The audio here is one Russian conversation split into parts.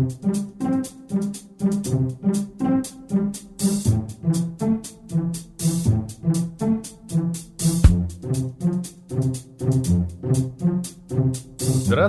Música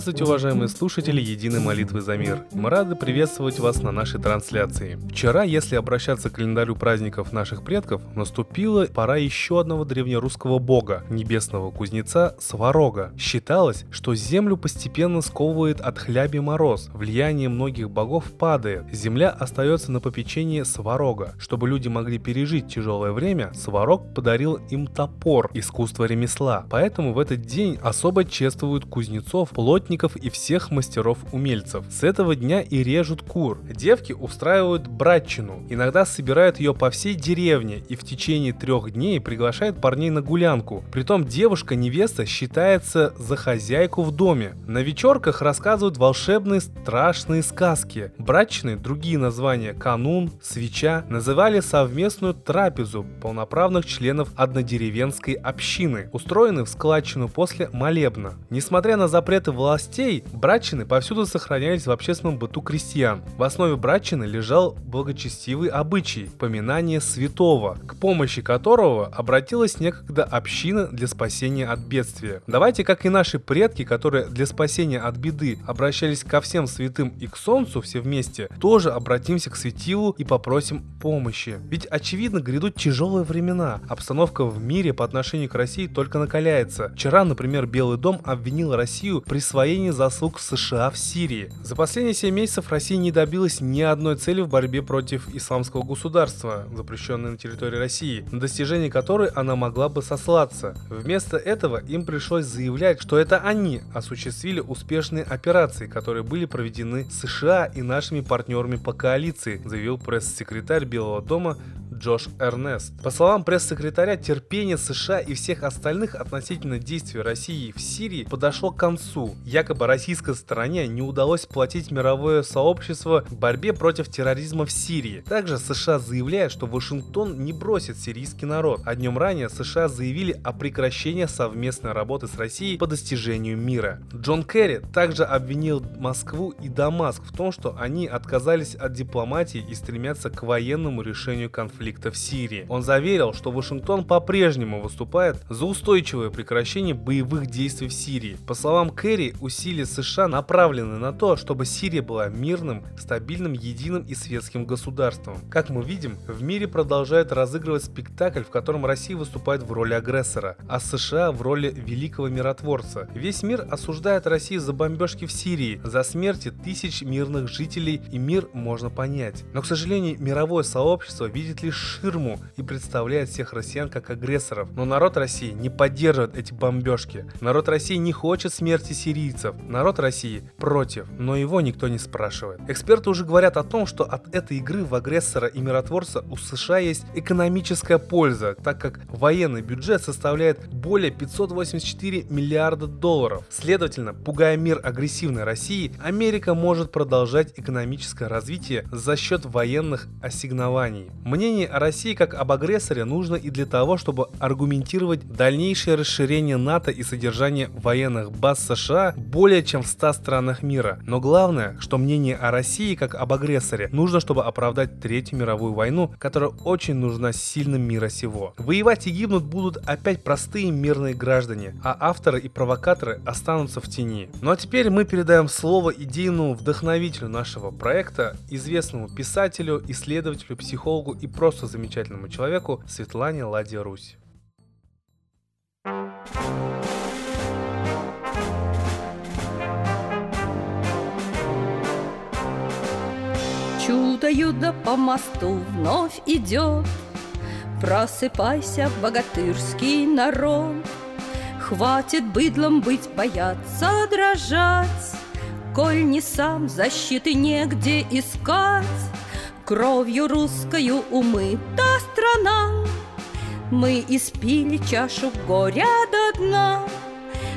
Здравствуйте, уважаемые слушатели Единой молитвы за мир. Мы рады приветствовать вас на нашей трансляции. Вчера, если обращаться к календарю праздников наших предков, наступила пора еще одного древнерусского бога, небесного кузнеца Сварога. Считалось, что землю постепенно сковывает от хляби мороз, влияние многих богов падает, земля остается на попечении Сварога. Чтобы люди могли пережить тяжелое время, Сварог подарил им топор, искусство ремесла. Поэтому в этот день особо чествуют кузнецов, плотников и всех мастеров-умельцев. С этого дня и режут кур. Девки устраивают братчину. Иногда собирают ее по всей деревне и в течение трех дней приглашают парней на гулянку. Притом девушка-невеста считается за хозяйку в доме. На вечерках рассказывают волшебные страшные сказки. Братчины, другие названия, канун, свеча, называли совместную трапезу полноправных членов однодеревенской общины, устроенную в складчину после молебна. Несмотря на запреты властей братчины повсюду сохранялись в общественном быту крестьян. В основе братчины лежал благочестивый обычай – поминание святого, к помощи которого обратилась некогда община для спасения от бедствия. Давайте, как и наши предки, которые для спасения от беды обращались ко всем святым и к солнцу все вместе, тоже обратимся к светилу и попросим помощи. Ведь очевидно грядут тяжелые времена. Обстановка в мире по отношению к России только накаляется. Вчера, например, Белый дом обвинил Россию при присвоении заслуг США в Сирии. За последние 7 месяцев Россия не добилась ни одной цели в борьбе против исламского государства, запрещенной на территории России, на достижение которой она могла бы сослаться. Вместо этого им пришлось заявлять, что это они осуществили успешные операции, которые были проведены США и нашими партнерами по коалиции, заявил пресс-секретарь Белого дома Джош Эрнест. По словам пресс-секретаря, терпение США и всех остальных относительно действий России в Сирии подошло к концу. Якобы российской стороне не удалось платить мировое сообщество в борьбе против терроризма в Сирии. Также США заявляют, что Вашингтон не бросит сирийский народ. А днем ранее США заявили о прекращении совместной работы с Россией по достижению мира. Джон Керри также обвинил Москву и Дамаск в том, что они отказались от дипломатии и стремятся к военному решению конфликта конфликта в Сирии. Он заверил, что Вашингтон по-прежнему выступает за устойчивое прекращение боевых действий в Сирии. По словам Керри, усилия США направлены на то, чтобы Сирия была мирным, стабильным, единым и светским государством. Как мы видим, в мире продолжает разыгрывать спектакль, в котором Россия выступает в роли агрессора, а США в роли великого миротворца. Весь мир осуждает Россию за бомбежки в Сирии, за смерти тысяч мирных жителей, и мир можно понять. Но, к сожалению, мировое сообщество видит лишь ширму и представляет всех россиян как агрессоров. Но народ России не поддерживает эти бомбежки. Народ России не хочет смерти сирийцев. Народ России против, но его никто не спрашивает. Эксперты уже говорят о том, что от этой игры в агрессора и миротворца у США есть экономическая польза, так как военный бюджет составляет более 584 миллиарда долларов. Следовательно, пугая мир агрессивной России, Америка может продолжать экономическое развитие за счет военных ассигнований. Мнение о России как об агрессоре нужно и для того, чтобы аргументировать дальнейшее расширение НАТО и содержание военных баз США более чем в 100 странах мира. Но главное, что мнение о России как об агрессоре нужно, чтобы оправдать Третью мировую войну, которая очень нужна сильным мира сего. Воевать и гибнуть будут опять простые мирные граждане, а авторы и провокаторы останутся в тени. Ну а теперь мы передаем слово идейному вдохновителю нашего проекта, известному писателю, исследователю, психологу и просто просто замечательному человеку Светлане Ладе Русь. Чудо-юдо по мосту вновь идет, Просыпайся, богатырский народ, Хватит быдлом быть, бояться, дрожать, Коль не сам защиты негде искать, Кровью русскою умыта страна, Мы испили чашу горя до дна.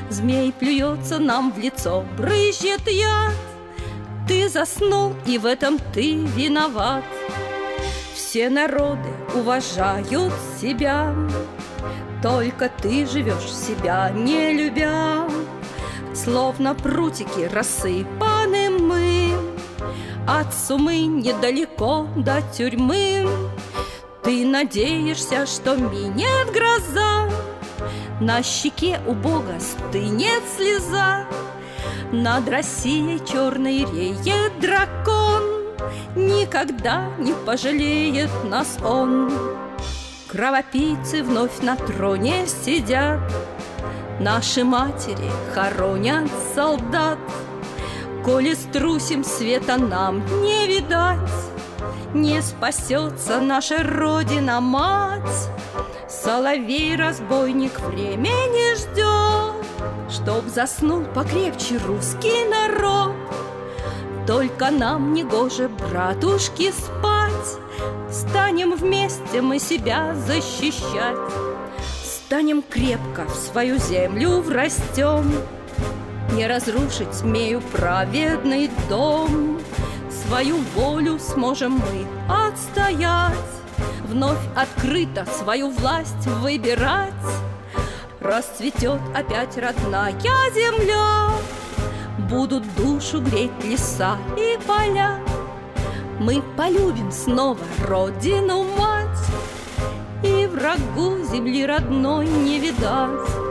Змей плюется нам в лицо, брызжет яд. Ты заснул, и в этом ты виноват. Все народы уважают себя, Только ты живешь себя, не любя. Словно прутики рассыпаны мы, От сумы недалеко до тюрьмы. Ты надеешься, что минет гроза На щеке у Бога стынет слеза Над Россией черной реет дракон Никогда не пожалеет нас он. Кровопийцы вновь на троне сидят Наши матери хоронят солдат Коли струсим света нам не видать Не спасется наша Родина мать. Соловей-разбойник времени ждет Чтоб заснул покрепче русский народ. Только нам не гоже, братушки, спать. Станем вместе мы себя защищать. Станем крепко в свою землю врастем Не разрушить смею праведный дом. Свою волю сможем мы отстоять Вновь открыто свою власть выбирать. Расцветет опять родная земля Будут душу греть леса и поля. Мы полюбим снова родину мать И врагу земли родной не видать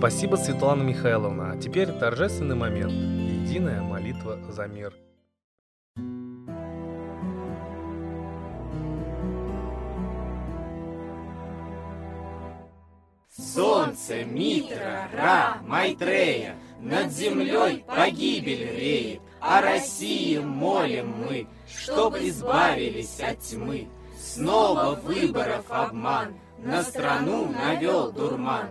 Спасибо, Светлана Михайловна. А теперь торжественный момент. Единая молитва за мир. Солнце, Митра, Ра, Майтрея, Над землей погибель реет, О России молим мы, Чтоб избавились от тьмы. Снова выборов обман, На страну навел дурман,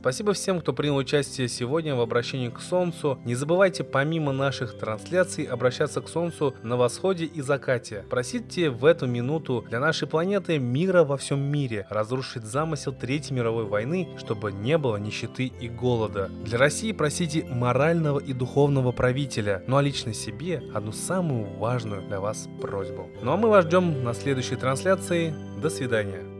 Спасибо всем, кто принял участие сегодня в обращении к Солнцу. Не забывайте помимо наших трансляций обращаться к Солнцу на восходе и закате. Просите в эту минуту для нашей планеты мира во всем мире, разрушить замысел Третьей мировой войны, чтобы не было нищеты и голода. Для России просите морального и духовного правителя, ну а лично себе одну самую важную для вас просьбу. Ну а мы вас ждем на следующей трансляции. До свидания.